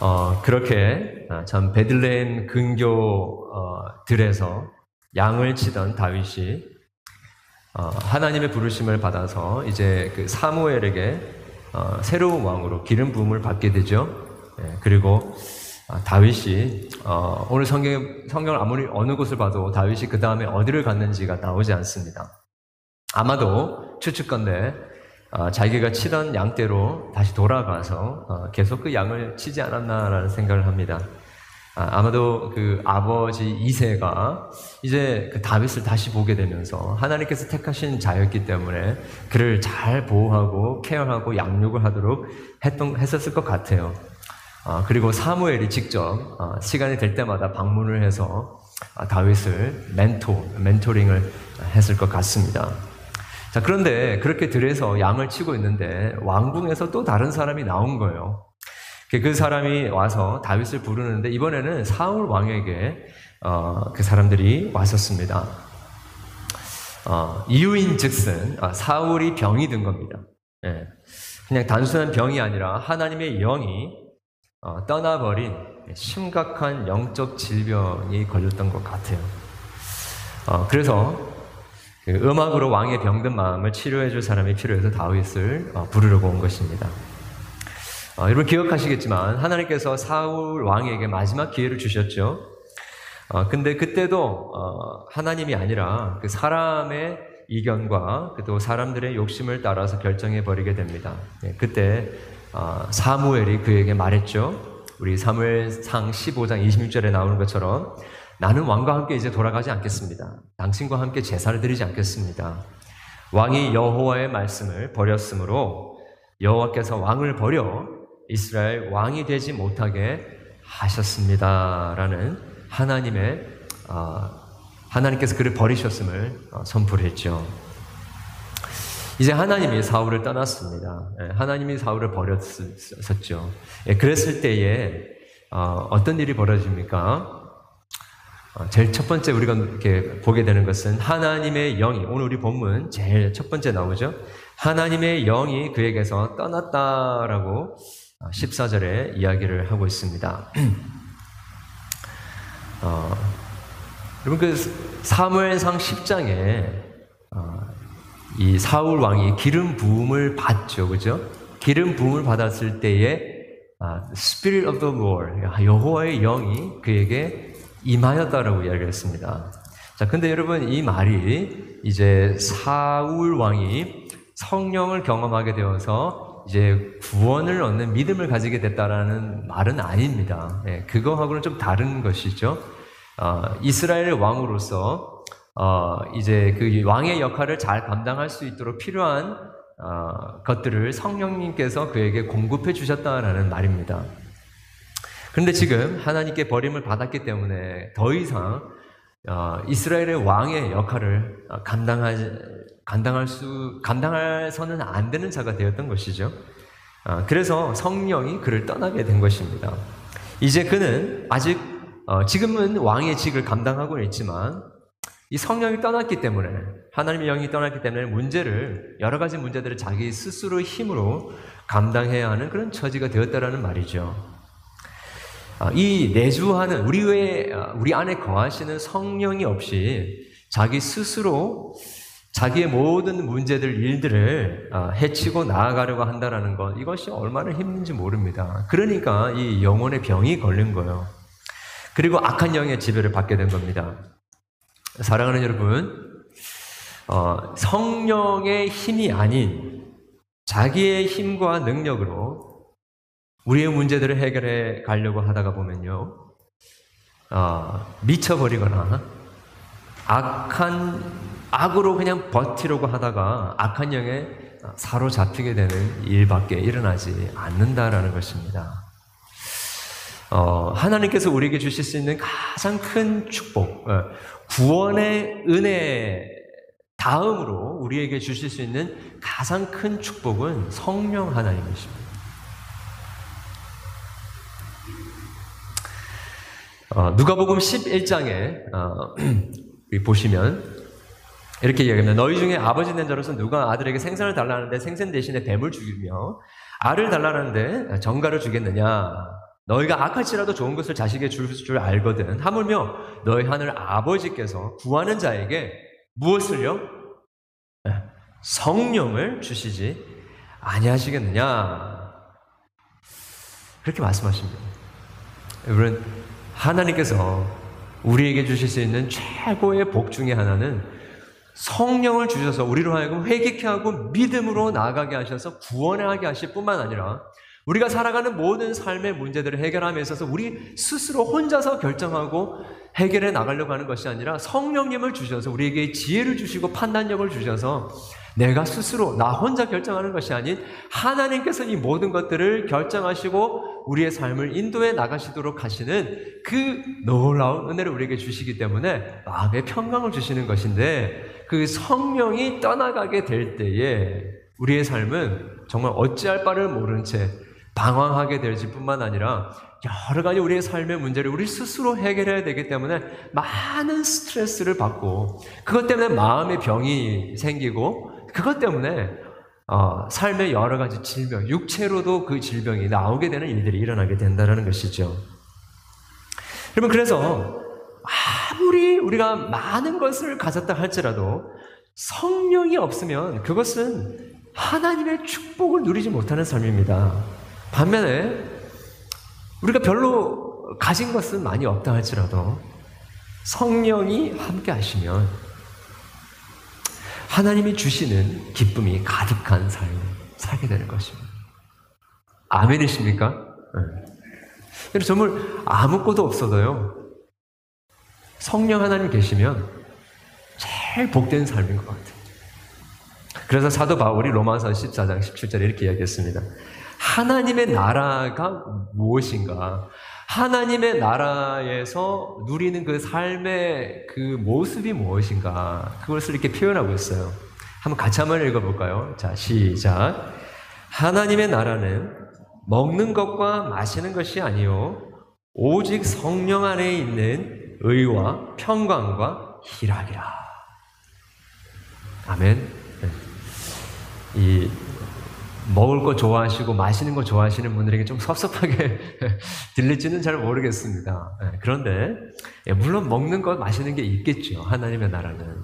어, 그렇게 아, 참 베들레헴 근교들에서 양을 치던 다윗이 어, 하나님의 부르심을 받아서 이제 그 사무엘에게 어, 새로운 왕으로 기름 부음을 받게 되죠. 예, 그리고 아, 다윗이 어, 오늘 성경 성경을 아무리 어느 곳을 봐도 다윗이 그 다음에 어디를 갔는지가 나오지 않습니다. 아마도 추측건데 어, 자기가 치던 양떼로 다시 돌아가서 어, 계속 그 양을 치지 않았나라는 생각을 합니다. 아, 아마도 그 아버지 이세가 이제 그 다윗을 다시 보게 되면서 하나님께서 택하신 자였기 때문에 그를 잘 보호하고 케어하고 양육을 하도록 했던 했었을 것 같아요. 아, 그리고 사무엘이 직접 아, 시간이 될 때마다 방문을 해서 아, 다윗을 멘토 멘토링을 했을 것 같습니다. 자, 그런데 그렇게 들에서 양을 치고 있는데 왕궁에서 또 다른 사람이 나온 거예요. 그 사람이 와서 다윗을 부르는데 이번에는 사울 왕에게 어, 그 사람들이 왔었습니다. 어, 이유인즉슨 아, 사울이 병이 든 겁니다. 예. 그냥 단순한 병이 아니라 하나님의 영이 어, 떠나버린 심각한 영적 질병이 걸렸던 것 같아요. 어, 그래서 그 음악으로 왕의 병든 마음을 치료해 줄 사람이 필요해서 다윗을 어, 부르려고 온 것입니다. 어, 여러분 기억하시겠지만 하나님께서 사울 왕에게 마지막 기회를 주셨죠. 어, 근데 그때도 어, 하나님이 아니라 그 사람의 이견과 또 사람들의 욕심을 따라서 결정해 버리게 됩니다. 네, 그때 어, 사무엘이 그에게 말했죠. 우리 사무엘상 15장 26절에 나오는 것처럼 나는 왕과 함께 이제 돌아가지 않겠습니다. 당신과 함께 제사를 드리지 않겠습니다. 왕이 여호와의 말씀을 버렸으므로 여호와께서 왕을 버려 이스라엘 왕이 되지 못하게 하셨습니다라는 하나님의 어, 하나님께서 그를 버리셨음을 어, 선포를 했죠. 이제 하나님이 사울을 떠났습니다. 예, 하나님이 사울을 버렸었죠. 예, 그랬을 때에 어, 어떤 일이 벌어집니까? 제일 첫 번째 우리가 이렇게 보게 되는 것은 하나님의 영이 오늘 우리 본문 제일 첫 번째 나오죠. 하나님의 영이 그에게서 떠났다라고 14절에 이야기를 하고 있습니다. 어, 여러분 그 사무엘상 10장에 어, 이 사울 왕이 기름 부음을 받죠, 그죠? 기름 부음을 받았을 때에 아, Spirit of the Lord, 여호와의 영이 그에게 임하였다라고 이야기를 했습니다. 자, 근데 여러분 이 말이 이제 사울 왕이 성령을 경험하게 되어서 이제 구원을 얻는 믿음을 가지게 됐다라는 말은 아닙니다. 예, 그거하고는 좀 다른 것이죠. 어, 이스라엘 왕으로서 어, 이제 그 왕의 역할을 잘 감당할 수 있도록 필요한 어, 것들을 성령님께서 그에게 공급해 주셨다라는 말입니다. 그런데 지금 하나님께 버림을 받았기 때문에 더 이상 어, 이스라엘의 왕의 역할을 감당하지 감당할 수, 감당할서는 안 되는 자가 되었던 것이죠. 아, 그래서 성령이 그를 떠나게 된 것입니다. 이제 그는 아직, 어, 지금은 왕의 직을 감당하고 있지만, 이 성령이 떠났기 때문에, 하나님의 영이 떠났기 때문에 문제를, 여러 가지 문제들을 자기 스스로 힘으로 감당해야 하는 그런 처지가 되었다라는 말이죠. 아, 이 내주하는, 우리 외에, 아, 우리 안에 거하시는 성령이 없이 자기 스스로 자기의 모든 문제들, 일들을 아, 해치고 나아가려고 한다는 것, 이것이 얼마나 힘든지 모릅니다. 그러니까 이 영혼의 병이 걸린 거예요. 그리고 악한 영의 지배를 받게 된 겁니다. 사랑하는 여러분, 어, 성령의 힘이 아닌 자기의 힘과 능력으로 우리의 문제들을 해결해 가려고 하다가 보면요, 어, 미쳐버리거나 악한 악으로 그냥 버티려고 하다가 악한 영에 사로잡히게 되는 일밖에 일어나지 않는다라는 것입니다. 어, 하나님께서 우리에게 주실 수 있는 가장 큰 축복, 어, 구원의 은혜 다음으로 우리에게 주실 수 있는 가장 큰 축복은 성령 하나님이십니다. 어, 누가복음 11장에 어, 보시면 이렇게 이야기합니다. 너희 중에 아버지 된 자로서 누가 아들에게 생선을 달라는데 생선 대신에 뱀을 죽이며 알을 달라는데 정가를 주겠느냐? 너희가 악할지라도 좋은 것을 자식에게 줄 줄 알거든. 하물며 너희 하늘 아버지께서 구하는 자에게 무엇을요? 네, 성령을 주시지 아니하시겠느냐? 그렇게 말씀하십니다. 여러분, 하나님께서 우리에게 주실 수 있는 최고의 복 중의 하나는 성령을 주셔서 우리로 하여금 회개케 하고 믿음으로 나아가게 하셔서 구원하게 하실 뿐만 아니라 우리가 살아가는 모든 삶의 문제들을 해결함에 있어서 우리 스스로 혼자서 결정하고 해결해 나가려고 하는 것이 아니라 성령님을 주셔서 우리에게 지혜를 주시고 판단력을 주셔서 내가 스스로 나 혼자 결정하는 것이 아닌 하나님께서 이 모든 것들을 결정하시고 우리의 삶을 인도해 나가시도록 하시는 그 놀라운 은혜를 우리에게 주시기 때문에 마음의 평강을 주시는 것인데 그 성령이 떠나가게 될 때에 우리의 삶은 정말 어찌할 바를 모른 채 방황하게 될지 뿐만 아니라 여러 가지 우리의 삶의 문제를 우리 스스로 해결해야 되기 때문에 많은 스트레스를 받고 그것 때문에 마음의 병이 생기고 그것 때문에 어, 삶의 여러 가지 질병, 육체로도 그 질병이 나오게 되는 일들이 일어나게 된다는 것이죠. 여러분, 그래서 아무리 우리가 많은 것을 가졌다 할지라도 성령이 없으면 그것은 하나님의 축복을 누리지 못하는 삶입니다. 반면에 우리가 별로 가진 것은 많이 없다 할지라도 성령이 함께 하시면 하나님이 주시는 기쁨이 가득한 삶을 살게 되는 것입니다. 아멘이십니까? 네. 정말 아무것도 없어도요. 성령 하나님 계시면 제일 복된 삶인 것 같아요. 그래서 사도 바울이 로마서 14장 17절에 이렇게 이야기했습니다. 하나님의 나라가 무엇인가? 하나님의 나라에서 누리는 그 삶의 그 모습이 무엇인가? 그것을 이렇게 표현하고 있어요. 한번 같이 한번 읽어볼까요? 자, 시작. 하나님의 나라는 먹는 것과 마시는 것이 아니요 오직 성령 안에 있는 의와 평강과 희락이라. 아멘. 네. 이 먹을 거 좋아하시고 마시는 거 좋아하시는 분들에게 좀 섭섭하게 들릴지는 잘 모르겠습니다. 네, 그런데 예, 물론 먹는 것 마시는 게 있겠죠. 하나님의 나라는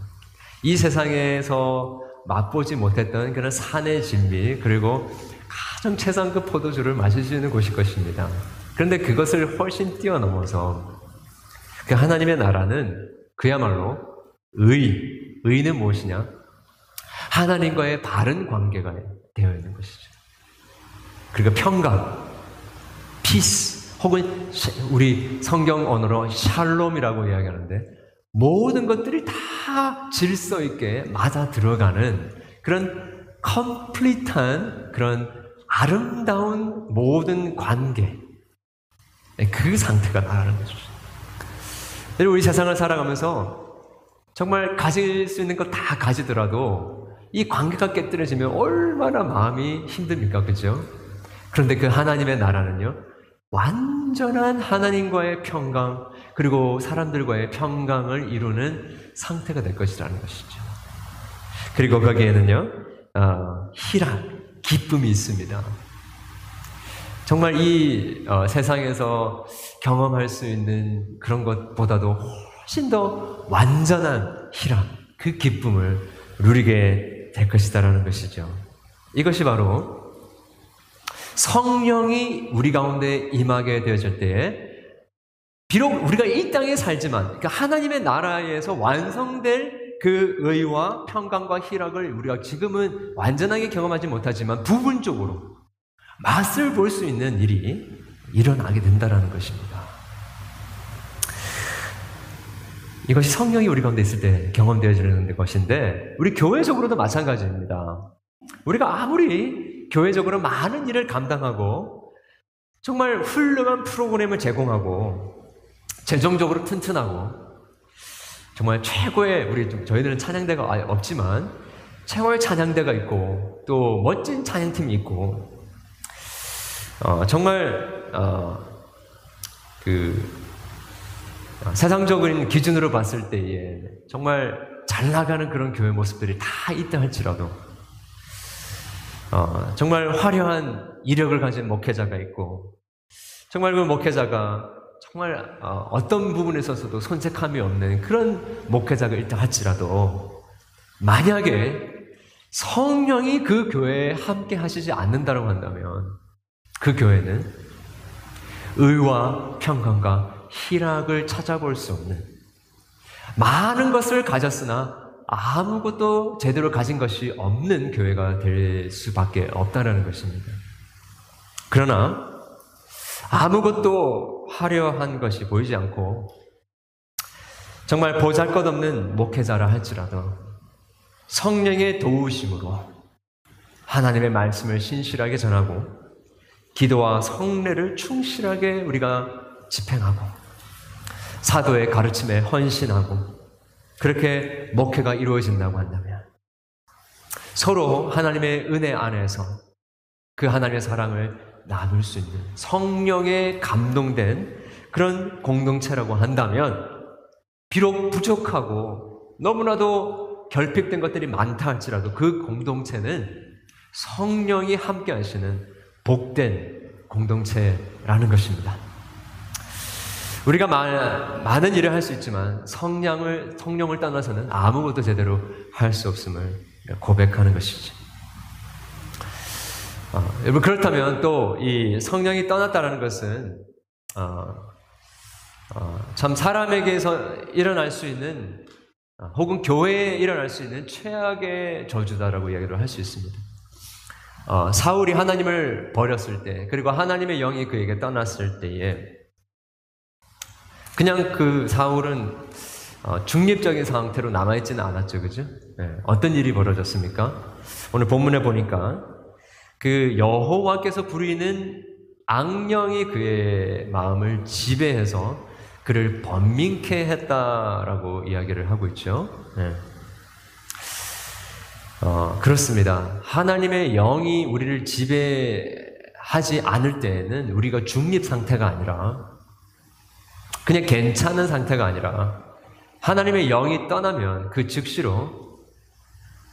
이 세상에서 맛보지 못했던 그런 산의 진미 그리고 가장 최상급 포도주를 마실 수 있는 곳일 것입니다. 그런데 그것을 훨씬 뛰어넘어서 그 하나님의 나라는 그야말로 의, 의는 무엇이냐? 하나님과의 바른 관계가 되어 있는 것이죠. 그리고 평강, peace, 혹은 우리 성경 언어로 샬롬이라고 이야기하는데 모든 것들이 다 질서 있게 맞아 들어가는 그런 컴플리트한 그런 아름다운 모든 관계 그 상태가 나라는 거죠. 우리 세상을 살아가면서 정말 가질 수 있는 걸다 가지더라도 이 관계가 깨뜨려지면 얼마나 마음이 힘듭니까? 그죠? 그런데 그 하나님의 나라는요, 완전한 하나님과의 평강, 그리고 사람들과의 평강을 이루는 상태가 될 것이라는 것이죠. 그리고 거기에는요, 어, 희락, 기쁨이 있습니다. 정말 이 어, 세상에서 경험할 수 있는 그런 것보다도 훨씬 더 완전한 희락, 그 기쁨을 누리게 될 것이다라는 것이죠. 이것이 바로 성령이 우리 가운데 임하게 되어질 때에 비록 우리가 이 땅에 살지만 그러니까 하나님의 나라에서 완성될 그 의와 평강과 희락을 우리가 지금은 완전하게 경험하지 못하지만 부분적으로 맛을 볼 수 있는 일이 일어나게 된다는 것입니다. 이것이 성령이 우리 가운데 있을 때 경험되어지는 것인데, 우리 교회적으로도 마찬가지입니다. 우리가 아무리 교회적으로 많은 일을 감당하고, 정말 훌륭한 프로그램을 제공하고, 재정적으로 튼튼하고, 정말 최고의, 우리 저희들은 찬양대가 없지만, 최고의 찬양대가 있고, 또 멋진 찬양팀이 있고, 어, 정말, 어, 그, 어, 세상적인 기준으로 봤을 때에 정말 잘 나가는 그런 교회 모습들이 다 있다 할지라도 어, 정말 화려한 이력을 가진 목회자가 있고 정말 그 목회자가 정말 어, 어떤 부분에 있어서도 손색함이 없는 그런 목회자가 있다 할지라도 만약에 성령이 그 교회에 함께 하시지 않는다고 한다면 그 교회는 의와 평강과 희락을 찾아볼 수 없는 많은 것을 가졌으나 아무것도 제대로 가진 것이 없는 교회가 될 수밖에 없다는 것입니다. 그러나 아무것도 화려한 것이 보이지 않고 정말 보잘 것 없는 목회자라 할지라도 성령의 도우심으로 하나님의 말씀을 신실하게 전하고 기도와 성례를 충실하게 우리가 집행하고 사도의 가르침에 헌신하고 그렇게 목회가 이루어진다고 한다면 서로 하나님의 은혜 안에서 그 하나님의 사랑을 나눌 수 있는 성령에 감동된 그런 공동체라고 한다면 비록 부족하고 너무나도 결핍된 것들이 많다 할지라도 그 공동체는 성령이 함께 하시는 복된 공동체라는 것입니다. 우리가 많은 일을 할 수 있지만 성령을, 성령을 떠나서는 아무것도 제대로 할 수 없음을 고백하는 것이지. 어, 여러분, 그렇다면 또 이 성령이 떠났다는 것은, 어, 어, 참 사람에게서 일어날 수 있는, 어, 혹은 교회에 일어날 수 있는 최악의 저주다라고 이야기를 할 수 있습니다. 어, 사울이 하나님을 버렸을 때, 그리고 하나님의 영이 그에게 떠났을 때에, 그냥 그 사울은 어, 중립적인 상태로 남아있지는 않았죠, 그죠? 네. 어떤 일이 벌어졌습니까? 오늘 본문에 보니까 그 여호와께서 부리는 악령이 그의 마음을 지배해서 그를 번민케 했다라고 이야기를 하고 있죠. 네. 어, 그렇습니다. 하나님의 영이 우리를 지배하지 않을 때에는 우리가 중립 상태가 아니라 그냥 괜찮은 상태가 아니라 하나님의 영이 떠나면 그 즉시로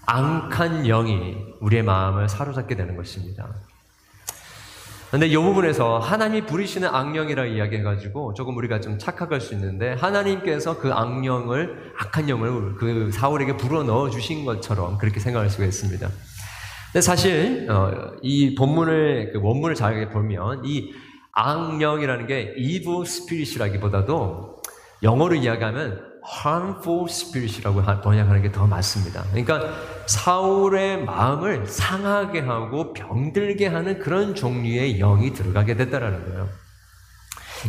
앙한 영이 우리의 마음을 사로잡게 되는 것입니다. 근데 이 부분에서 하나님이 부리시는 악령이라 이야기해가지고 조금 우리가 좀 착각할 수 있는데 하나님께서 그 악령을, 악한 영을 그 사울에게 불어 넣어 주신 것처럼 그렇게 생각할 수가 있습니다. 근데 사실, 어, 이 본문을, 그 원문을 잘 보면 이 악령이라는 게 evil spirit이라기보다도 영어로 이야기하면 harmful spirit이라고 번역하는 게 더 맞습니다. 그러니까 사울의 마음을 상하게 하고 병들게 하는 그런 종류의 영이 들어가게 됐다라는 거예요.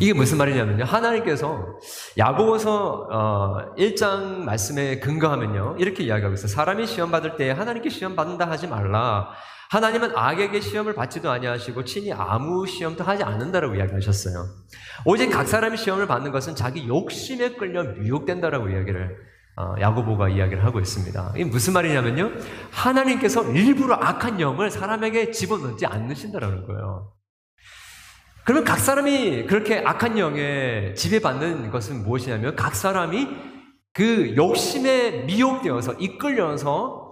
이게 무슨 말이냐면요. 하나님께서 야고보서 1장 어, 말씀에 근거하면요. 이렇게 이야기하고 있어요. 사람이 시험 받을 때 하나님께 시험 받는다 하지 말라. 하나님은 악에게 시험을 받지도 아니하시고 친히 아무 시험도 하지 않는다라고 이야기하셨어요. 오직 각 사람이 시험을 받는 것은 자기 욕심에 끌려 미혹된다라고 이야기를 어, 야고보가 이야기를 하고 있습니다. 이게 무슨 말이냐면요. 하나님께서 일부러 악한 영을 사람에게 집어넣지 않으신다라는 거예요. 그러면 각 사람이 그렇게 악한 영에 지배받는 것은 무엇이냐면 각 사람이 그 욕심에 미혹되어서 이끌려서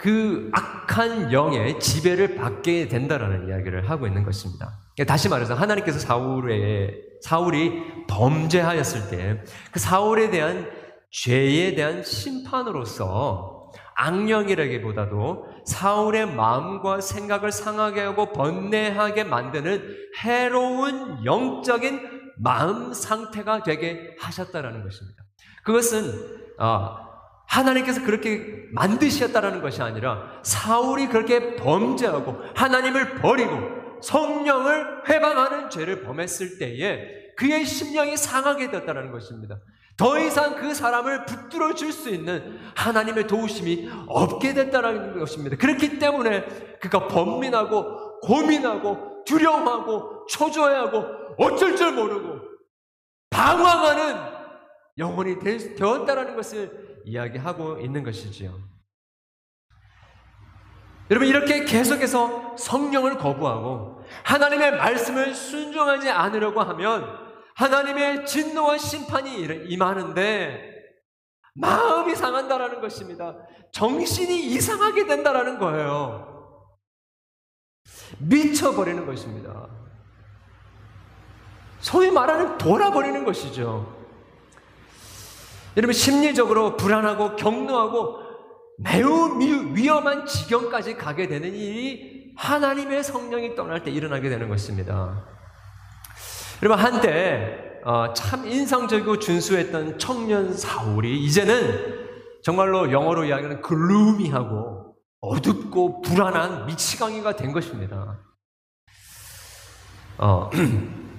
그 악한 영의 지배를 받게 된다라는 이야기를 하고 있는 것입니다. 다시 말해서 하나님께서 사울의 사울이 범죄하였을 때 그 사울에 대한 죄에 대한 심판으로서 악령이라기보다도 사울의 마음과 생각을 상하게 하고 번뇌하게 만드는 해로운 영적인 마음 상태가 되게 하셨다라는 것입니다. 그것은 어, 하나님께서 그렇게 만드셨다라는 것이 아니라 사울이 그렇게 범죄하고 하나님을 버리고 성령을 회방하는 죄를 범했을 때에 그의 심령이 상하게 되었다는 것입니다. 더 이상 그 사람을 붙들어 줄 수 있는 하나님의 도우심이 없게 됐다는 것입니다. 그렇기 때문에 그가 번민하고 고민하고 두려워하고 초조해하고 어쩔 줄 모르고 방황하는 영혼이 되었다는 것을 이야기하고 있는 것이지요. 여러분, 이렇게 계속해서 성령을 거부하고 하나님의 말씀을 순종하지 않으려고 하면 하나님의 진노와 심판이 임하는데 마음이 상한다라는 것입니다. 정신이 이상하게 된다라는 거예요. 미쳐버리는 것입니다. 소위 말하는 돌아버리는 것이죠. 여러분 심리적으로 불안하고 격노하고 매우 위험한 지경까지 가게 되는 일이 하나님의 성령이 떠날 때 일어나게 되는 것입니다. 여러분 한때 어, 참 인상적이고 준수했던 청년 사울이 이제는 정말로 영어로 이야기하는 글루미하고 어둡고 불안한 미치광이가 된 것입니다. 어,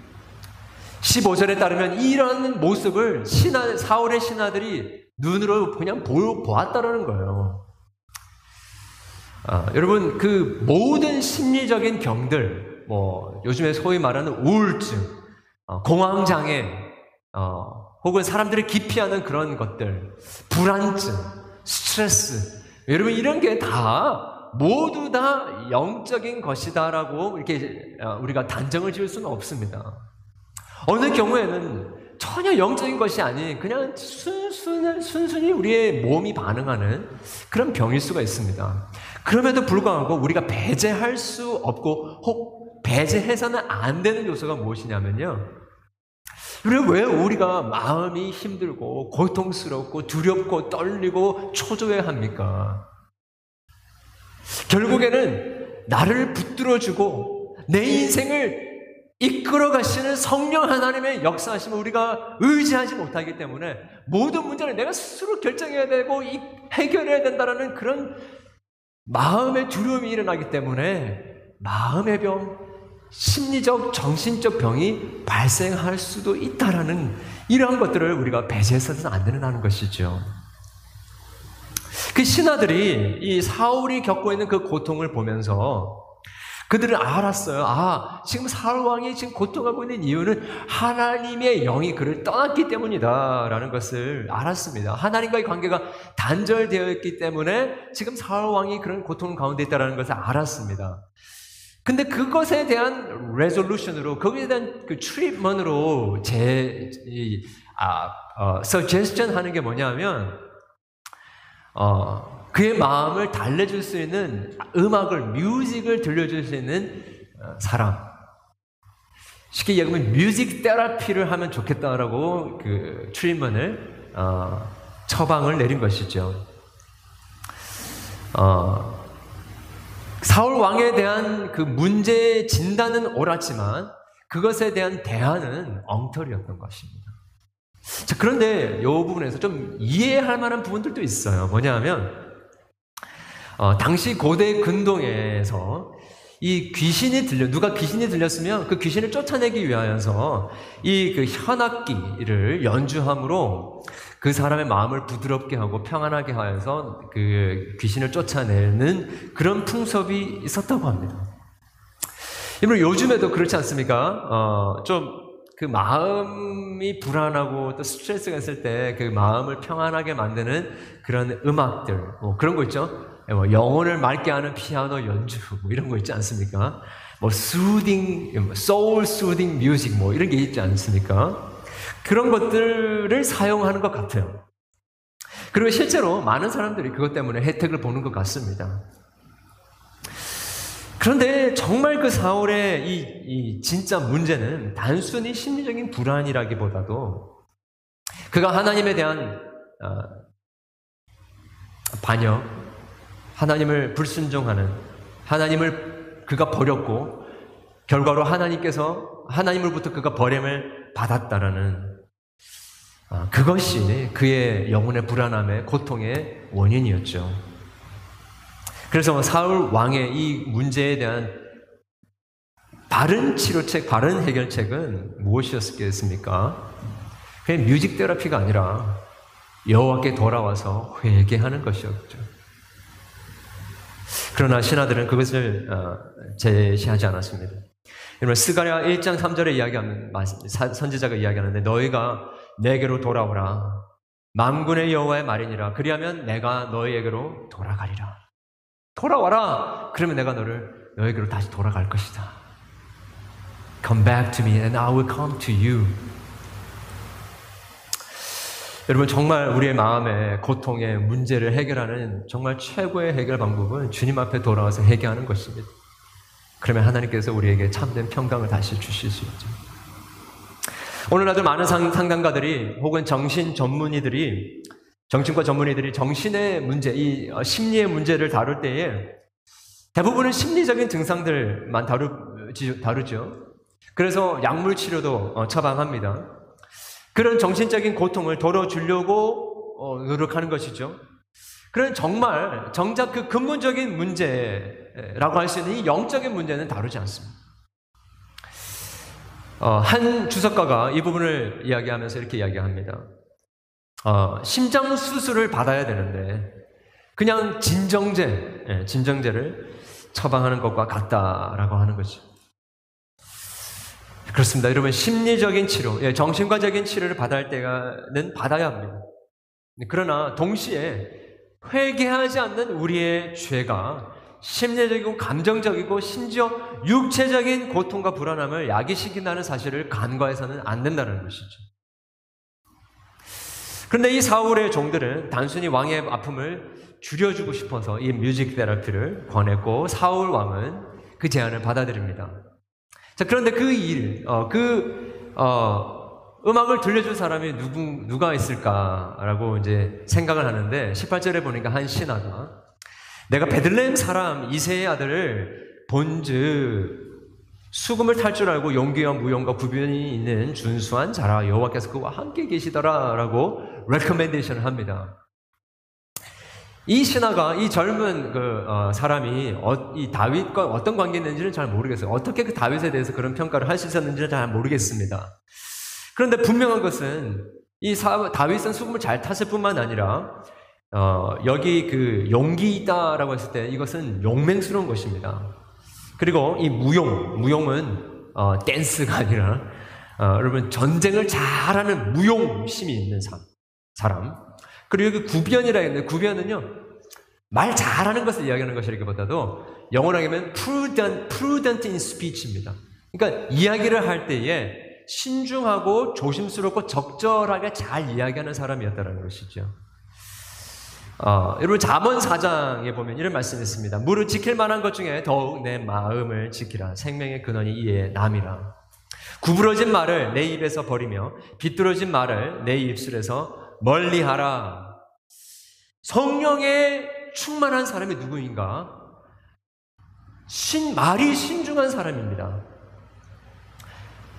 15절에 따르면 이런 모습을 신하, 사울의 신하들이 눈으로 그냥 보, 보았다라는 거예요. 아, 여러분, 그 모든 심리적인 병들, 뭐, 요즘에 소위 말하는 우울증, 어, 공황장애, 어, 혹은 사람들이 기피하는 그런 것들, 불안증, 스트레스, 여러분, 이런 게 다 모두 다 영적인 것이다라고 이렇게 어, 우리가 단정을 지을 수는 없습니다. 어느 경우에는 전혀 영적인 것이 아닌 그냥 순순, 순순히 우리의 몸이 반응하는 그런 병일 수가 있습니다. 그럼에도 불구하고 우리가 배제할 수 없고 혹 배제해서는 안 되는 요소가 무엇이냐면요. 왜 우리가 마음이 힘들고 고통스럽고 두렵고 떨리고 초조해 합니까? 결국에는 나를 붙들어주고 내 인생을 이끌어 가시는 성령 하나님의 역사하심을 우리가 의지하지 못하기 때문에 모든 문제를 내가 스스로 결정해야 되고 해결해야 된다는 그런 마음의 두려움이 일어나기 때문에 마음의 병, 심리적, 정신적 병이 발생할 수도 있다라는 이러한 것들을 우리가 배제해서는 안 되는 것이죠. 그 신하들이 이 사울이 겪고 있는 그 고통을 보면서 그들은 알았어요. 아, 지금 사울 왕이 지금 고통하고 있는 이유는 하나님의 영이 그를 떠났기 때문이다. 라는 것을 알았습니다. 하나님과의 관계가 단절되어 있기 때문에 지금 사울 왕이 그런 고통 가운데 있다는 것을 알았습니다. 근데 그것에 대한 레졸루션으로, 거기에 대한 그 트리먼으로 제, 이, 아, 어, suggestion 하는 게 뭐냐면, 어, 그의 마음을 달래줄 수 있는 음악을, 뮤직을 들려줄 수 있는 어, 사람. 쉽게 얘기하면 뮤직 테라피를 하면 좋겠다라고 그 트리먼을 어, 처방을 내린 것이죠. 어, 사울 왕에 대한 그 문제 진단은 옳았지만 그것에 대한 대안은 엉터리였던 것입니다. 자, 그런데 이 부분에서 좀 이해할 만한 부분들도 있어요. 뭐냐면 어, 당시 고대 근동에서 이 귀신이 들려 누가 귀신이 들렸으면 그 귀신을 쫓아내기 위하여서 이 그 현악기를 연주함으로 그 사람의 마음을 부드럽게 하고 평안하게 하여서 그 귀신을 쫓아내는 그런 풍습이 있었다고 합니다. 여러분 요즘에도 그렇지 않습니까? 어, 좀 그 마음이 불안하고 또 스트레스가 있을 때 그 마음을 평안하게 만드는 그런 음악들, 뭐 그런 거 있죠? 예, 뭐 영혼을 맑게 하는 피아노 연주 뭐 이런 거 있지 않습니까? 뭐 수딩, 소울 수딩 뮤직 뭐 이런 게 있지 않습니까? 그런 것들을 사용하는 것 같아요. 그리고 실제로 많은 사람들이 그것 때문에 혜택을 보는 것 같습니다. 그런데 정말 그 사울의 이, 이 진짜 문제는 단순히 심리적인 불안이라기보다도 그가 하나님에 대한 어, 반역, 하나님을 불순종하는 하나님을 그가 버렸고 결과로 하나님께서 하나님으로부터 그가 버림을 받았다라는 아, 그것이 그의 영혼의 불안함의 고통의 원인이었죠. 그래서 사울 왕의 이 문제에 대한 바른 치료책, 바른 해결책은 무엇이었겠습니까? 그냥 뮤직 테라피가 아니라 여호와께 돌아와서 회개하는 것이었죠. 그러나 신하들은 그것을 어, 제시하지 않았습니다. 여러분 스가랴 1장 3절에 이야기하는 선지자가 이야기하는데 너희가 내게로 돌아오라. 만군의 여호와의 말이니라. 그리하면 내가 너희에게로 돌아가리라. 돌아와라! 그러면 내가 너를 너에게로 다시 돌아갈 것이다. Come back to me and I will come to you 여러분 정말 우리의 마음의 고통의 문제를 해결하는 정말 최고의 해결 방법은 주님 앞에 돌아와서 회개하는 것입니다. 그러면 하나님께서 우리에게 참된 평강을 다시 주실 수 있죠. 오늘 아주 많은 상, 상담가들이 혹은 정신 전문의들이 정신과 전문의들이 정신의 문제, 이 어, 심리의 문제를 다룰 때에 대부분은 심리적인 증상들만 다루, 다루죠. 그래서 약물 치료도 어, 처방합니다. 그런 정신적인 고통을 덜어주려고 어, 노력하는 것이죠. 그런 정말 정작 그 근본적인 문제라고 할 수 있는 이 영적인 문제는 다루지 않습니다. 어, 한 주석가가 이 부분을 이야기하면서 이렇게 이야기합니다. 어, 심장 수술을 받아야 되는데 그냥 진정제, 예, 진정제를 처방하는 것과 같다라고 하는 거죠. 그렇습니다. 여러분 심리적인 치료, 예, 정신과적인 치료를 받아야 때는 받아야 합니다. 그러나 동시에 회개하지 않는 우리의 죄가 심리적이고 감정적이고 심지어 육체적인 고통과 불안함을 야기시킨다는 사실을 간과해서는 안 된다는 것이죠. 그런데 이 사울의 종들은 단순히 왕의 아픔을 줄여주고 싶어서 이 뮤직 테라피를 권했고 사울 왕은 그 제안을 받아들입니다. 자, 그런데 그 일, 어, 그, 어, 음악을 들려줄 사람이 누구, 누가 있을까라고 이제 생각을 하는데 18절에 보니까 한 신하가 내가 베들레헴 사람 이세의 아들을 본즉 수금을 탈 줄 알고 용기와 무용과 구변이 있는 준수한 자라 여호와께서 그와 함께 계시더라라고 recommendation을 합니다. 이 신하가 이 젊은 그 어, 사람이 어, 이 다윗과 어떤 관계 있는지는 잘 모르겠어요. 어떻게 그 다윗에 대해서 그런 평가를 할 수 있었는지는 잘 모르겠습니다. 그런데 분명한 것은 이 사, 다윗은 수금을 잘 탔을 뿐만 아니라 어, 여기 그 용기 있다라고 했을 때 이것은 용맹스러운 것입니다. 그리고 이 무용, 무용은 어, 댄스가 아니라 어, 여러분 전쟁을 잘하는 무용심이 있는 사람. 그리고 여기 구변이라 했는데 구변은요 말 잘하는 것을 이야기하는 것이라기보다도 영어로 하면 prudent, prudent in speech입니다. 그러니까 이야기를 할 때에 신중하고 조심스럽고 적절하게 잘 이야기하는 사람이었다는 것이죠. 어, 여러분 잠언 4장에 보면 이런 말씀이 있습니다. 무릇 지킬 만한 것 중에 더욱 내 마음을 지키라. 생명의 근원이 이에 남이라. 구부러진 말을 내 입에서 버리며 비뚤어진 말을 내 입술에서 멀리하라. 성령에 충만한 사람이 누구인가? 신 말이 신중한 사람입니다.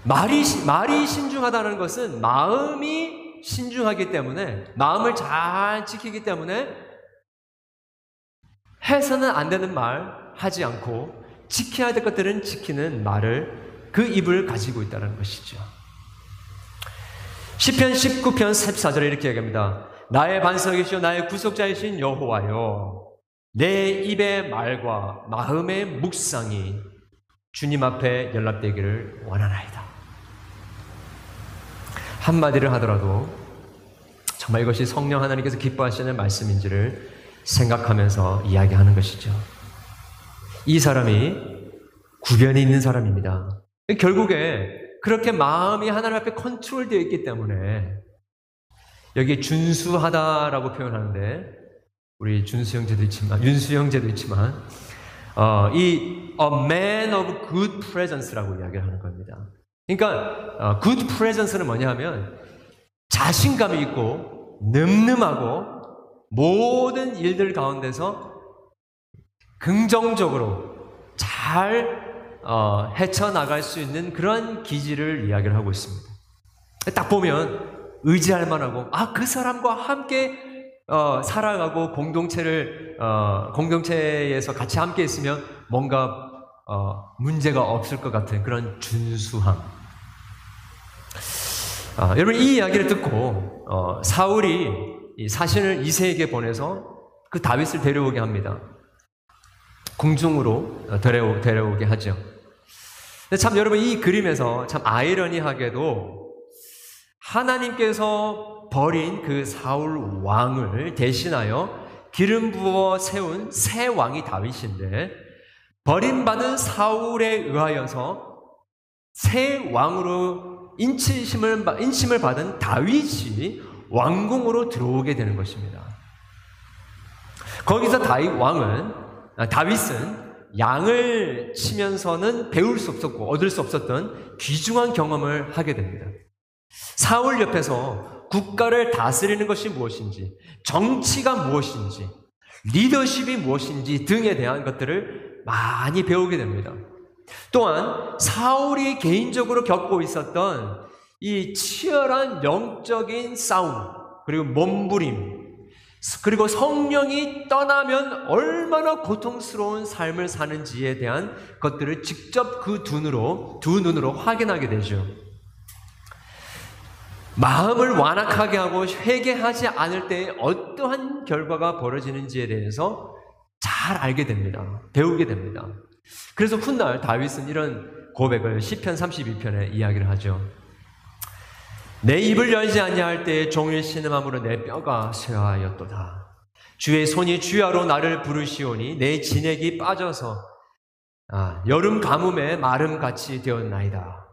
말이 말이 신중하다는 것은 마음이 신중하기 때문에 마음을 잘 지키기 때문에 해서는 안 되는 말 하지 않고 지켜야 될 것들은 지키는 말을 그 입을 가지고 있다는 것이죠. 시편 19편 14절에 이렇게 얘기합니다. 나의 반석이시오 나의 구속자이신 여호와여 내 입의 말과 마음의 묵상이 주님 앞에 연락되기를 원하나이다. 한마디를 하더라도 정말 이것이 성령 하나님께서 기뻐하시는 말씀인지를 생각하면서 이야기하는 것이죠. 이 사람이 구변이 있는 사람입니다. 결국에 그렇게 마음이 하나님 앞에 컨트롤되어 있기 때문에 여기 준수하다라고 표현하는데 우리 준수 형제도 있지만 윤수 형제도 있지만 어, 이 a man of good presence라고 이야기를 하는 겁니다. 그러니까 어, good presence는 뭐냐하면 자신감이 있고 늠름하고 모든 일들 가운데서 긍정적으로 잘 어, 헤쳐나갈 수 있는 그런 기질을 이야기를 하고 있습니다. 딱 보면 의지할 만하고 아 그 사람과 함께 어, 살아가고 공동체를 어, 공동체에서 같이 함께 있으면 뭔가 어, 문제가 없을 것 같은 그런 준수함. 아, 여러분 이 이야기를 듣고 어, 사울이 사신을 이세에게 보내서 그 다윗을 데려오게 합니다. 궁중으로 데려오, 데려오게 하죠. 근데 참 여러분 이 그림에서 참 아이러니하게도 하나님께서 버린 그 사울 왕을 대신하여 기름 부어 세운 새 왕이 다윗인데 버림받은 사울에 의하여서 새 왕으로 인치심을, 인심을 받은 다윗이 왕궁으로 들어오게 되는 것입니다. 거기서 다윗 왕은, 아, 다윗은 양을 치면서는 배울 수 없었고 얻을 수 없었던 귀중한 경험을 하게 됩니다. 사울 옆에서 국가를 다스리는 것이 무엇인지, 정치가 무엇인지, 리더십이 무엇인지 등에 대한 것들을 많이 배우게 됩니다. 또한 사울이 개인적으로 겪고 있었던 이 치열한 영적인 싸움, 그리고 몸부림, 그리고 성령이 떠나면 얼마나 고통스러운 삶을 사는지에 대한 것들을 직접 그 눈으로, 두 눈으로 확인하게 되죠. 마음을 완악하게 하고 회개하지 않을 때 어떠한 결과가 벌어지는지에 대해서 잘 알게 됩니다. 배우게 됩니다. 그래서 훗날 다윗은 이런 고백을 시편 32편에 이야기를 하죠. 내 입을 열지 아니할 때에 종일 신음함으로 내 뼈가 쇠하였도다. 주의 손이 주야로 나를 부르시오니 내 진액이 빠져서 아, 여름 가뭄에 마름 같이 되었나이다.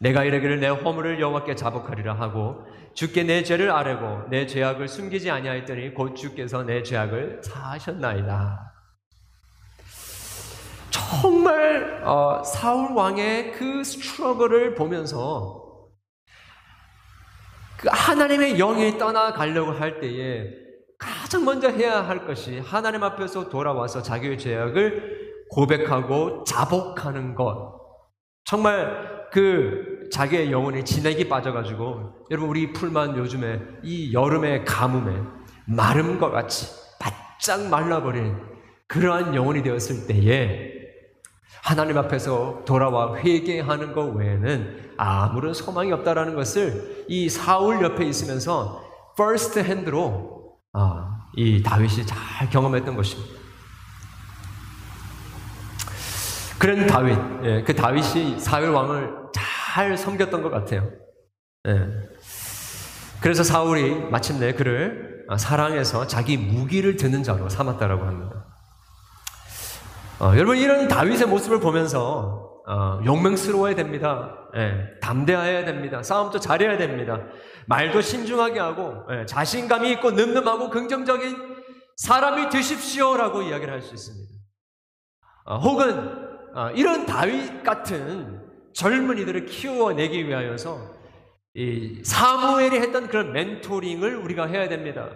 내가 이르기를 내 허물을 여호와께 자복하리라 하고 주께 내 죄를 아뢰고 내 죄악을 숨기지 아니하였더니 곧 주께서 내 죄악을 사하셨나이다. 정말 어, 사울 왕의 그 스트러글을 보면서 그 하나님의 영이 떠나가려고 할 때에 가장 먼저 해야 할 것이 하나님 앞에서 돌아와서 자기의 죄악을 고백하고 자복하는 것. 정말 그 자기의 영혼이 진액이 빠져가지고 여러분 우리 풀만 요즘에 이 여름의 가뭄에 것 같이 바짝 말라버린 그러한 영혼이 되었을 때에 하나님 앞에서 돌아와 회개하는 것 외에는 아무런 소망이 없다라는 것을 이 사울 옆에 있으면서 first hand로 아, 이 다윗이 잘 경험했던 것입니다. 그런 다윗, 예, 그 다윗이 사울 왕을 잘 섬겼던 것 같아요. 예. 그래서 사울이 마침내 그를 사랑해서 자기 무기를 드는 자로 삼았다라고 합니다. 어, 여러분 이런 다윗의 모습을 보면서 어, 용맹스러워야 됩니다. 예, 담대해야 됩니다. 싸움도 잘해야 됩니다. 말도 신중하게 하고 예, 자신감이 있고 늠름하고 긍정적인 사람이 되십시오라고 이야기를 할 수 있습니다. 어, 혹은 어, 이런 다윗 같은 젊은이들을 키워내기 위하여서 이 사무엘이 했던 그런 멘토링을 우리가 해야 됩니다.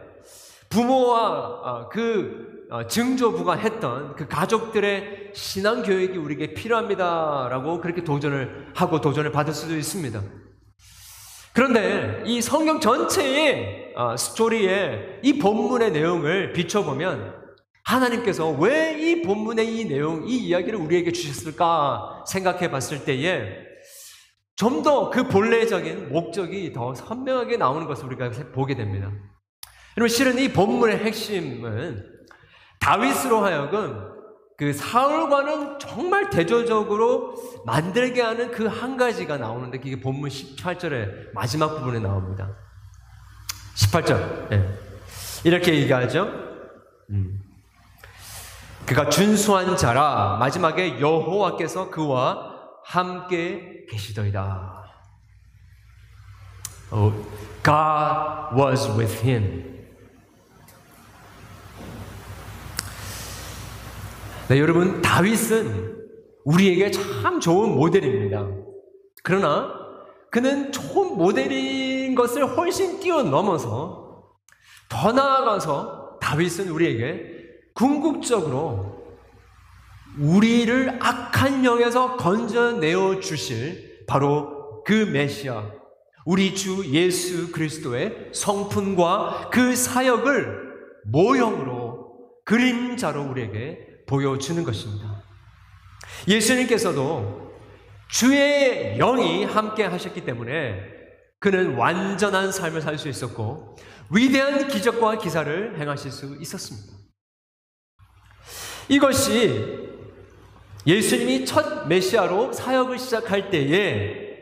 부모와 어, 그 어, 증조부가 했던 그 가족들의 신앙 교육이 우리에게 필요합니다라고 그렇게 도전을 하고 도전을 받을 수도 있습니다. 그런데 이 성경 전체의 어, 스토리의 이 본문의 내용을 비춰보면 하나님께서 왜 이 본문의 이 내용, 이 이야기를 우리에게 주셨을까 생각해 봤을 때에 좀 더 그 본래적인 목적이 더 선명하게 나오는 것을 우리가 보게 됩니다. 여러분, 실은 이 본문의 핵심은 다윗으로 하여금 그 사울과는 정말 대조적으로 만들게 하는 그 한 가지가 나오는데 그게 본문 18절의 마지막 부분에 나옵니다. 18절. 네. 예. 이렇게 얘기하죠. 음. 그가 준수한 자라 마지막에 여호와께서 그와 함께 계시더이다. Oh, God was with him. 네, 여러분, 다윗은 우리에게 참 좋은 모델입니다. 그러나 그는 좋은 모델인 것을 훨씬 뛰어넘어서 더 나아가서 다윗은 우리에게 궁극적으로 우리를 악한 영에서 건져내어 주실 바로 그 메시아, 우리 주 예수 그리스도의 성품과 그 사역을 모형으로 그림자로 우리에게 보여주는 것입니다. 예수님께서도 주의 영이 함께 하셨기 때문에 그는 완전한 삶을 살 수 있었고 위대한 기적과 기사를 행하실 수 있었습니다. 이것이 예수님이 첫 메시아로 사역을 시작할 때에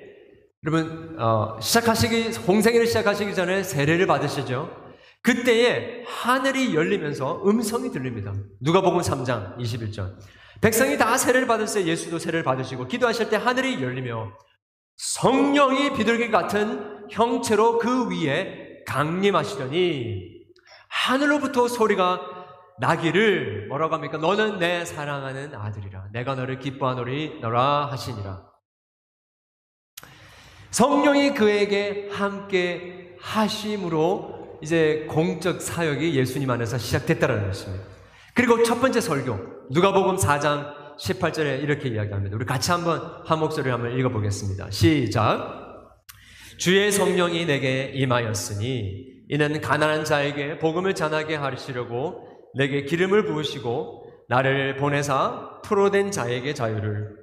여러분 어, 시작하시기 홍생애를 시작하시기 전에 세례를 받으시죠. 그때에 하늘이 열리면서 음성이 들립니다. 누가복음 3장 21절. 백성이 다 세례를 받을 때 예수도 세례를 받으시고 기도하실 때 하늘이 열리며 성령이 비둘기 같은 형체로 그 위에 강림하시더니 하늘로부터 소리가 나기를 뭐라고 합니까? 너는 내 사랑하는 아들이라. 내가 너를 기뻐하노리 너라 하시니라. 성령이 그에게 함께 하심으로 이제 공적 사역이 예수님 안에서 시작됐다는 것입니다. 그리고 첫 번째 설교, 누가복음 4장 18절에 이렇게 이야기합니다. 우리 같이 한번 한 목소리를 한번 읽어보겠습니다. 시작. 주의 성령이 내게 임하였으니 이는 가난한 자에게 복음을 전하게 하시려고 내게 기름을 부으시고 나를 보내사 프로된 자에게 자유를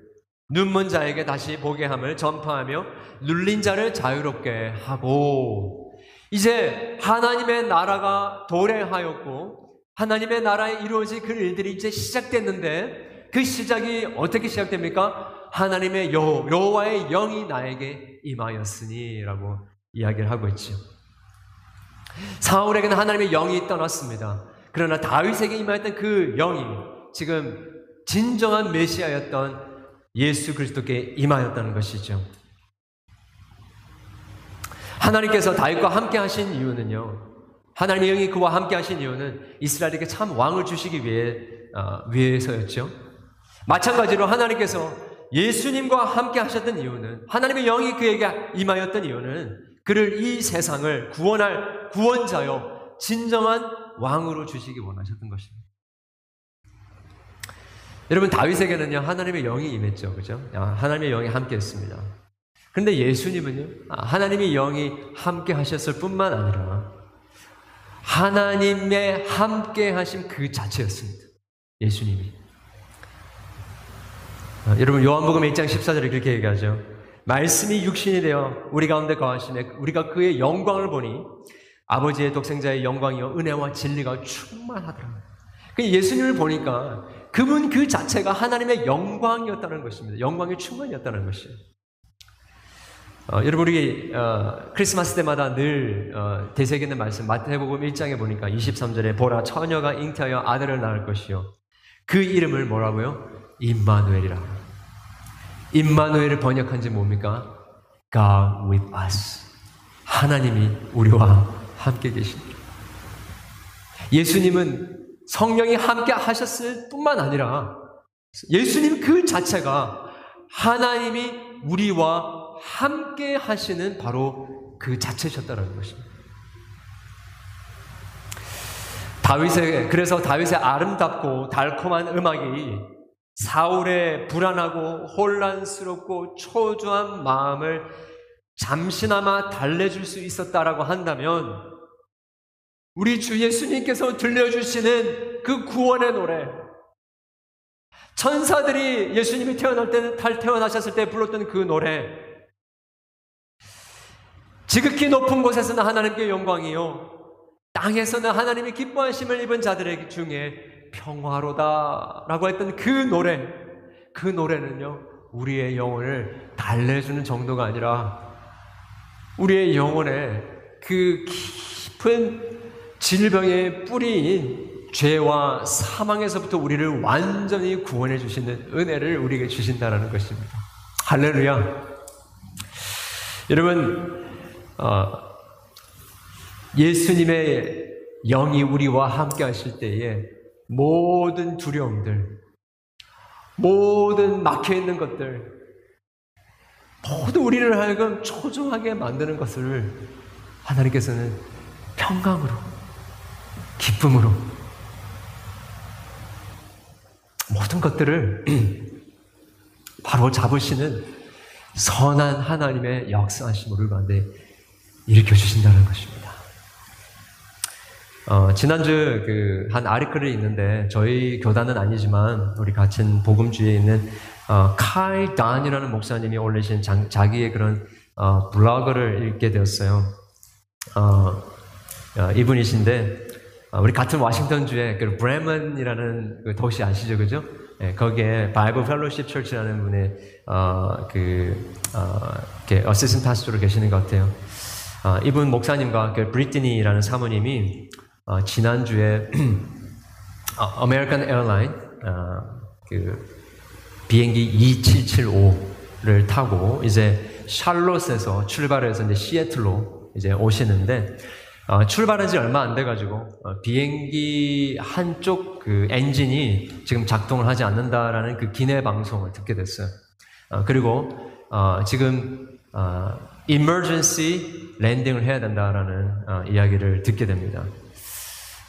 눈먼 자에게 다시 보게 함을 전파하며 눌린 자를 자유롭게 하고 이제 하나님의 나라가 도래하였고 하나님의 나라에 이루어질 그 일들이 이제 시작됐는데 그 시작이 어떻게 시작됩니까? 하나님의 여, 여호와의 영이 나에게 임하였으니라고 이야기를 하고 있죠. 사울에게는 하나님의 영이 떠났습니다. 그러나 다윗에게 임하였던 그 영이 지금 진정한 메시아였던 예수 그리스도께 임하였다는 것이죠. 하나님께서 다윗과 함께 하신 이유는요. 하나님의 영이 그와 함께 하신 이유는 이스라엘에게 참 왕을 주시기 위해 어, 위해서였죠. 마찬가지로 하나님께서 예수님과 함께 하셨던 이유는 하나님의 영이 그에게 임하였던 이유는 그를 이 세상을 구원할 구원자요 진정한 왕으로 주시기 원하셨던 것입니다. 여러분 다윗에게는요 하나님의 영이 임했죠, 그죠? 하나님의 영이 함께했습니다. 그런데 예수님은요 아, 하나님의 영이 함께 하셨을 뿐만 아니라 하나님의 함께 하심 그 자체였습니다. 예수님이. 아, 여러분 요한복음 1장 14절에 그렇게 얘기하죠. 말씀이 육신이 되어 우리 가운데 거하시네 우리가 그의 영광을 보니 아버지의 독생자의 영광이요 은혜와 진리가 충만하더라. 그 예수님을 보니까 그분 그 자체가 하나님의 영광이었다는 것입니다. 영광의 충만이었다는 것이에요. 어, 여러분 우리 어, 크리스마스 때마다 늘 어, 대세기는 말씀 마태복음 1장에 보니까 23절에 보라 처녀가 잉태하여 아들을 낳을 것이요 그 이름을 뭐라고요? 임마누엘이라. 임마누엘을 번역한 지 뭡니까? God with us. 하나님이 우리와 함께 계십니다. 예수님은 성령이 함께 하셨을 뿐만 아니라 예수님 그 자체가 하나님이 우리와 함께 하시는 바로 그 자체셨다는 것입니다. 다윗의 그래서 다윗의 아름답고 달콤한 음악이 사울의 불안하고 혼란스럽고 초조한 마음을 잠시나마 달래줄 수 있었다라고 한다면 우리 주 예수님께서 들려주시는 그 구원의 노래, 천사들이 예수님이 태어날 때, 태어나셨을 때 불렀던 그 노래, 지극히 높은 곳에서는 하나님께 영광이요, 땅에서는 하나님이 기뻐하심을 입은 자들의 중에 평화로다 라고 했던 그 노래, 그 노래는요, 우리의 영혼을 달래주는 정도가 아니라, 우리의 영혼에 그 깊은 질병의 뿌리인 죄와 사망에서부터 우리를 완전히 구원해 주시는 은혜를 우리에게 주신다는 것입니다. 할렐루야. 여러분, 어, 예수님의 영이 우리와 함께 하실 때에 모든 두려움들, 모든 막혀 있는 것들, 모두 우리를 하여금 초조하게 만드는 것을 하나님께서는 평강으로 기쁨으로 모든 것들을 바로 잡으시는 선한 하나님의 역사하심 우리 가운데 일으켜 주신다는 것입니다. 어, 지난주 그 한 아리클이 있는데 저희 교단은 아니지만 우리 같은 복음주에 있는 어, 칼 단이라는 목사님이 올리신 자, 자기의 그런 어, 블로그를 읽게 되었어요. 어, 어 이분이신데 어, 우리 같은 워싱턴주에 그 브레머튼이라는 그 도시 아시죠, 그죠? 예, 거기에 Bible Fellowship Church라는 분의 어, 그 어, 이렇게 assistant pastor로 계시는 것 같아요. 어, 이분 목사님과 그 브리티니라는 사모님이 어, 지난주에 American Airline 어, 그 비행기 2775를 타고 이제 샬롯에서 출발해서 이제 시애틀로 이제 오시는데 어, 출발한 지 얼마 안 돼가지고 어, 비행기 한쪽 그 엔진이 지금 작동을 하지 않는다라는 그 기내 방송을 듣게 됐어요. 어, 그리고 어, 지금 어, emergency landing을 해야 된다라는 어, 이야기를 듣게 됩니다.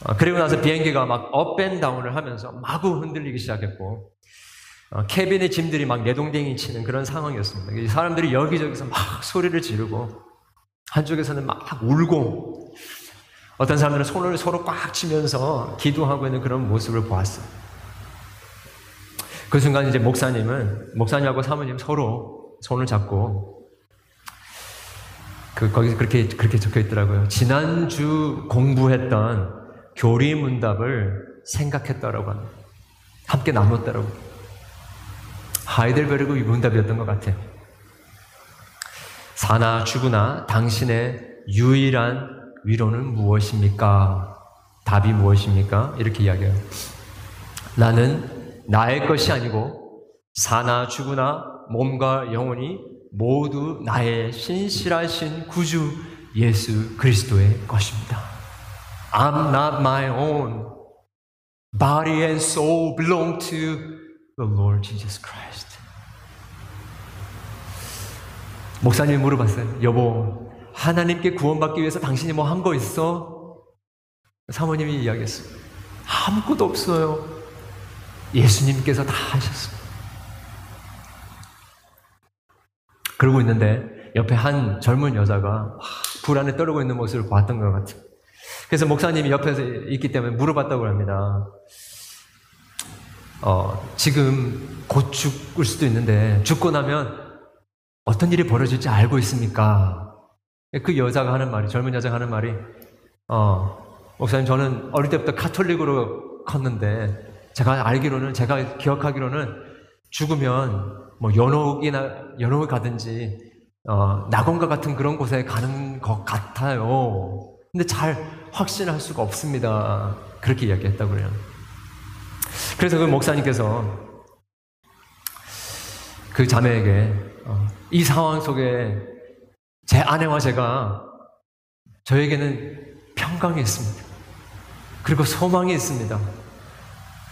어, 그리고 나서 비행기가 막 up and down을 하면서 마구 흔들리기 시작했고 어, cabin의 짐들이 막 내동댕이 치는 그런 상황이었습니다. 사람들이 여기저기서 막 소리를 지르고 한쪽에서는 막 울고 어떤 사람들은 손을 서로 꽉 치면서 기도하고 있는 그런 모습을 보았어요. 그 순간 이제 목사님은 목사님하고 사모님 서로 손을 잡고 그 거기서 그렇게 그렇게 적혀 있더라고요. 지난주 공부했던 교리 문답을 생각했다라고 합니다. 함께 나눴다라고. 하이델베르그 문답이었던 것 같아요. 사나 죽으나 당신의 유일한 위로는 무엇입니까? 답이 무엇입니까? 이렇게 이야기해요. 나는 나의 것이 아니고 사나 죽으나 몸과 영혼이 모두 나의 신실하신 구주 예수 그리스도의 것입니다. I'm not my own. Body and soul belong to the Lord Jesus Christ. 목사님이 물어봤어요. 여보, 하나님께 구원받기 위해서 당신이 뭐 한 거 있어? 사모님이 이야기했어요. 아무것도 없어요. 예수님께서 다 하셨어요. 그러고 있는데 옆에 한 젊은 여자가 불안에 떨고 있는 모습을 봤던 것 같아요. 그래서 목사님이 옆에서 있기 때문에 물어봤다고 합니다. 어, 지금 곧 죽을 수도 있는데 죽고 나면 어떤 일이 벌어질지 알고 있습니까? 그 여자가 하는 말이, 젊은 여자가 하는 말이, 어, 목사님, 저는 어릴 때부터 카톨릭으로 컸는데, 제가 알기로는, 제가 기억하기로는 죽으면 뭐 연옥이나, 연옥을 가든지, 어, 낙원과 같은 그런 곳에 가는 것 같아요. 근데 잘 확신할 수가 없습니다. 그렇게 이야기했다고 그래요. 그래서 그 목사님께서 그 자매에게 어, 이 상황 속에 제 아내와 제가 저에게는 평강이 있습니다. 그리고 소망이 있습니다.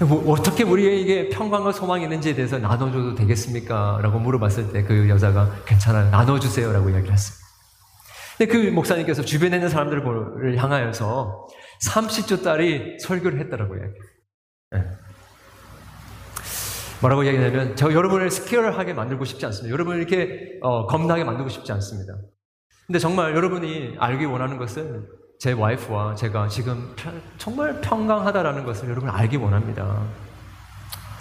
뭐 어떻게 우리에게 평강과 소망이 있는지에 대해서 나눠줘도 되겠습니까? 라고 물어봤을 때 그 여자가 괜찮아요. 나눠주세요. 라고 이야기를 했습니다. 근데 그 목사님께서 주변에 있는 사람들을 향하여서 30조짜리 설교를 했다라고 이야기해요. 네. 뭐라고 이야기하냐면 제가 여러분을 스케어하게 만들고 싶지 않습니다. 여러분을 이렇게 어, 겁나게 만들고 싶지 않습니다. 근데 정말 여러분이 알기 원하는 것은 제 와이프와 제가 지금 편, 정말 평강하다라는 것을 여러분 알기 원합니다.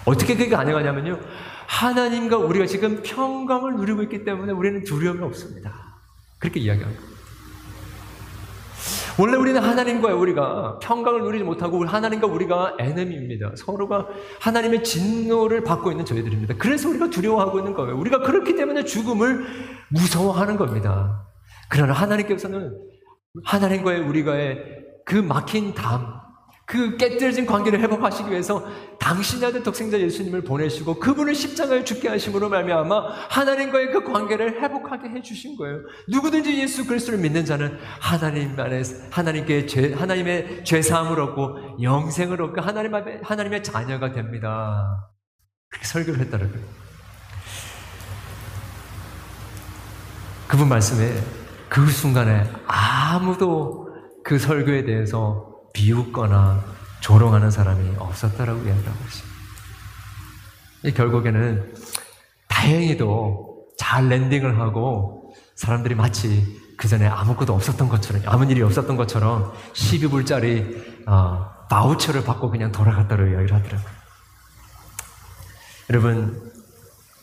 어떻게 그게 가능하냐면요. 하나님과 우리가 지금 평강을 누리고 있기 때문에 우리는 두려움이 없습니다. 그렇게 이야기합니다. 원래 우리는 하나님과 우리가 평강을 누리지 못하고 하나님과 우리가 에너미입니다. 서로가 하나님의 진노를 받고 있는 저희들입니다. 그래서 우리가 두려워하고 있는 거예요. 우리가 그렇기 때문에 죽음을 무서워하는 겁니다. 그러나 하나님께서는 하나님과의 우리가의 그 막힌 담, 그 깨뜨려진 관계를 회복하시기 위해서 당신의 아들 독생자 예수님을 보내시고 그분을 십자가에 죽게 하심으로 말미암아 하나님과의 그 관계를 회복하게 해 주신 거예요. 누구든지 예수 그리스도를 믿는 자는 하나님 안에 하나님께 죄 하나님의 죄 사함을 얻고 영생을 얻고 하나님 앞에 하나님의 자녀가 됩니다. 그렇게 설교를 했다는 거예요. 그분 말씀에 그 순간에 아무도 그 설교에 대해서 비웃거나 조롱하는 사람이 없었다라고 이야기하고 있습니다. 결국에는 다행히도 잘 랜딩을 하고 사람들이 마치 그 전에 아무것도 없었던 것처럼 아무 일이 없었던 것처럼 12불짜리 어, 바우처를 받고 그냥 돌아갔다고 이야기를 하더라고요. 여러분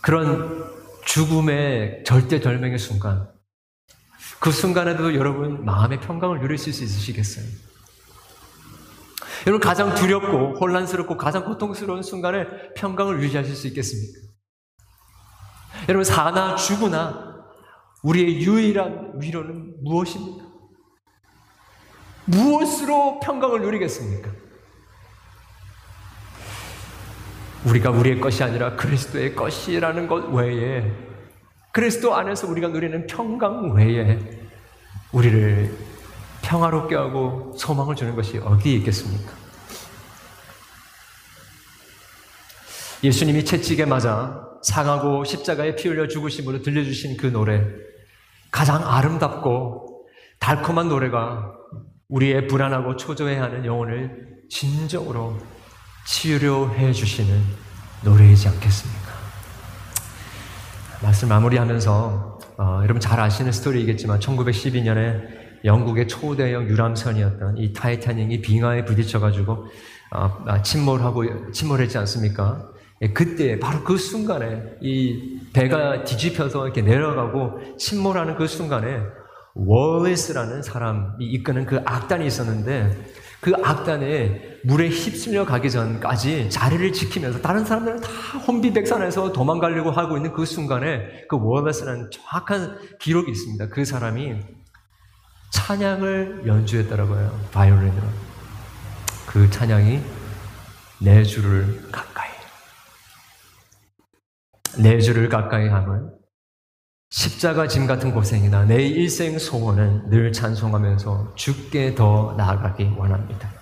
그런 죽음의 절대절명의 순간 그 순간에도 여러분 마음의 평강을 누릴 수 있으시겠어요? 여러분 가장 두렵고 혼란스럽고 가장 고통스러운 순간에 평강을 유지하실 수 있겠습니까? 여러분 사나 죽으나 우리의 유일한 위로는 무엇입니까? 무엇으로 평강을 누리겠습니까? 우리가 우리의 것이 아니라 그리스도의 것이라는 것 외에 그리스도 안에서 우리가 누리는 평강 외에 우리를 평화롭게 하고 소망을 주는 것이 어디에 있겠습니까? 예수님이 채찍에 맞아 상하고 십자가에 피 흘려 죽으심으로 들려주신 그 노래 가장 아름답고 달콤한 노래가 우리의 불안하고 초조해하는 영혼을 진정으로 치료해 주시는 노래이지 않겠습니까? 말씀 마무리하면서 어, 여러분 잘 아시는 스토리이겠지만 1912년에 영국의 초대형 유람선이었던 이 타이타닉이 빙하에 부딪혀가지고 어, 아, 침몰하고 침몰했지 않습니까? 예, 그때 바로 그 순간에 이 배가 뒤집혀서 이렇게 내려가고 침몰하는 그 순간에 월리스라는 사람이 이끄는 그 악단이 있었는데 그 악단에 물에 휩쓸려 가기 전까지 자리를 지키면서 다른 사람들은 다 혼비백산해서 도망가려고 하고 있는 그 순간에 그 월리스라는 정확한 기록이 있습니다. 그 사람이 찬양을 연주했더라고요. 바이올린으로. 그 찬양이 내 주를 가까이. 내 주를 가까이 함은 십자가 짐 같은 고생이나 내 일생 소원은 늘 찬송하면서 죽게 더 나아가기 원합니다.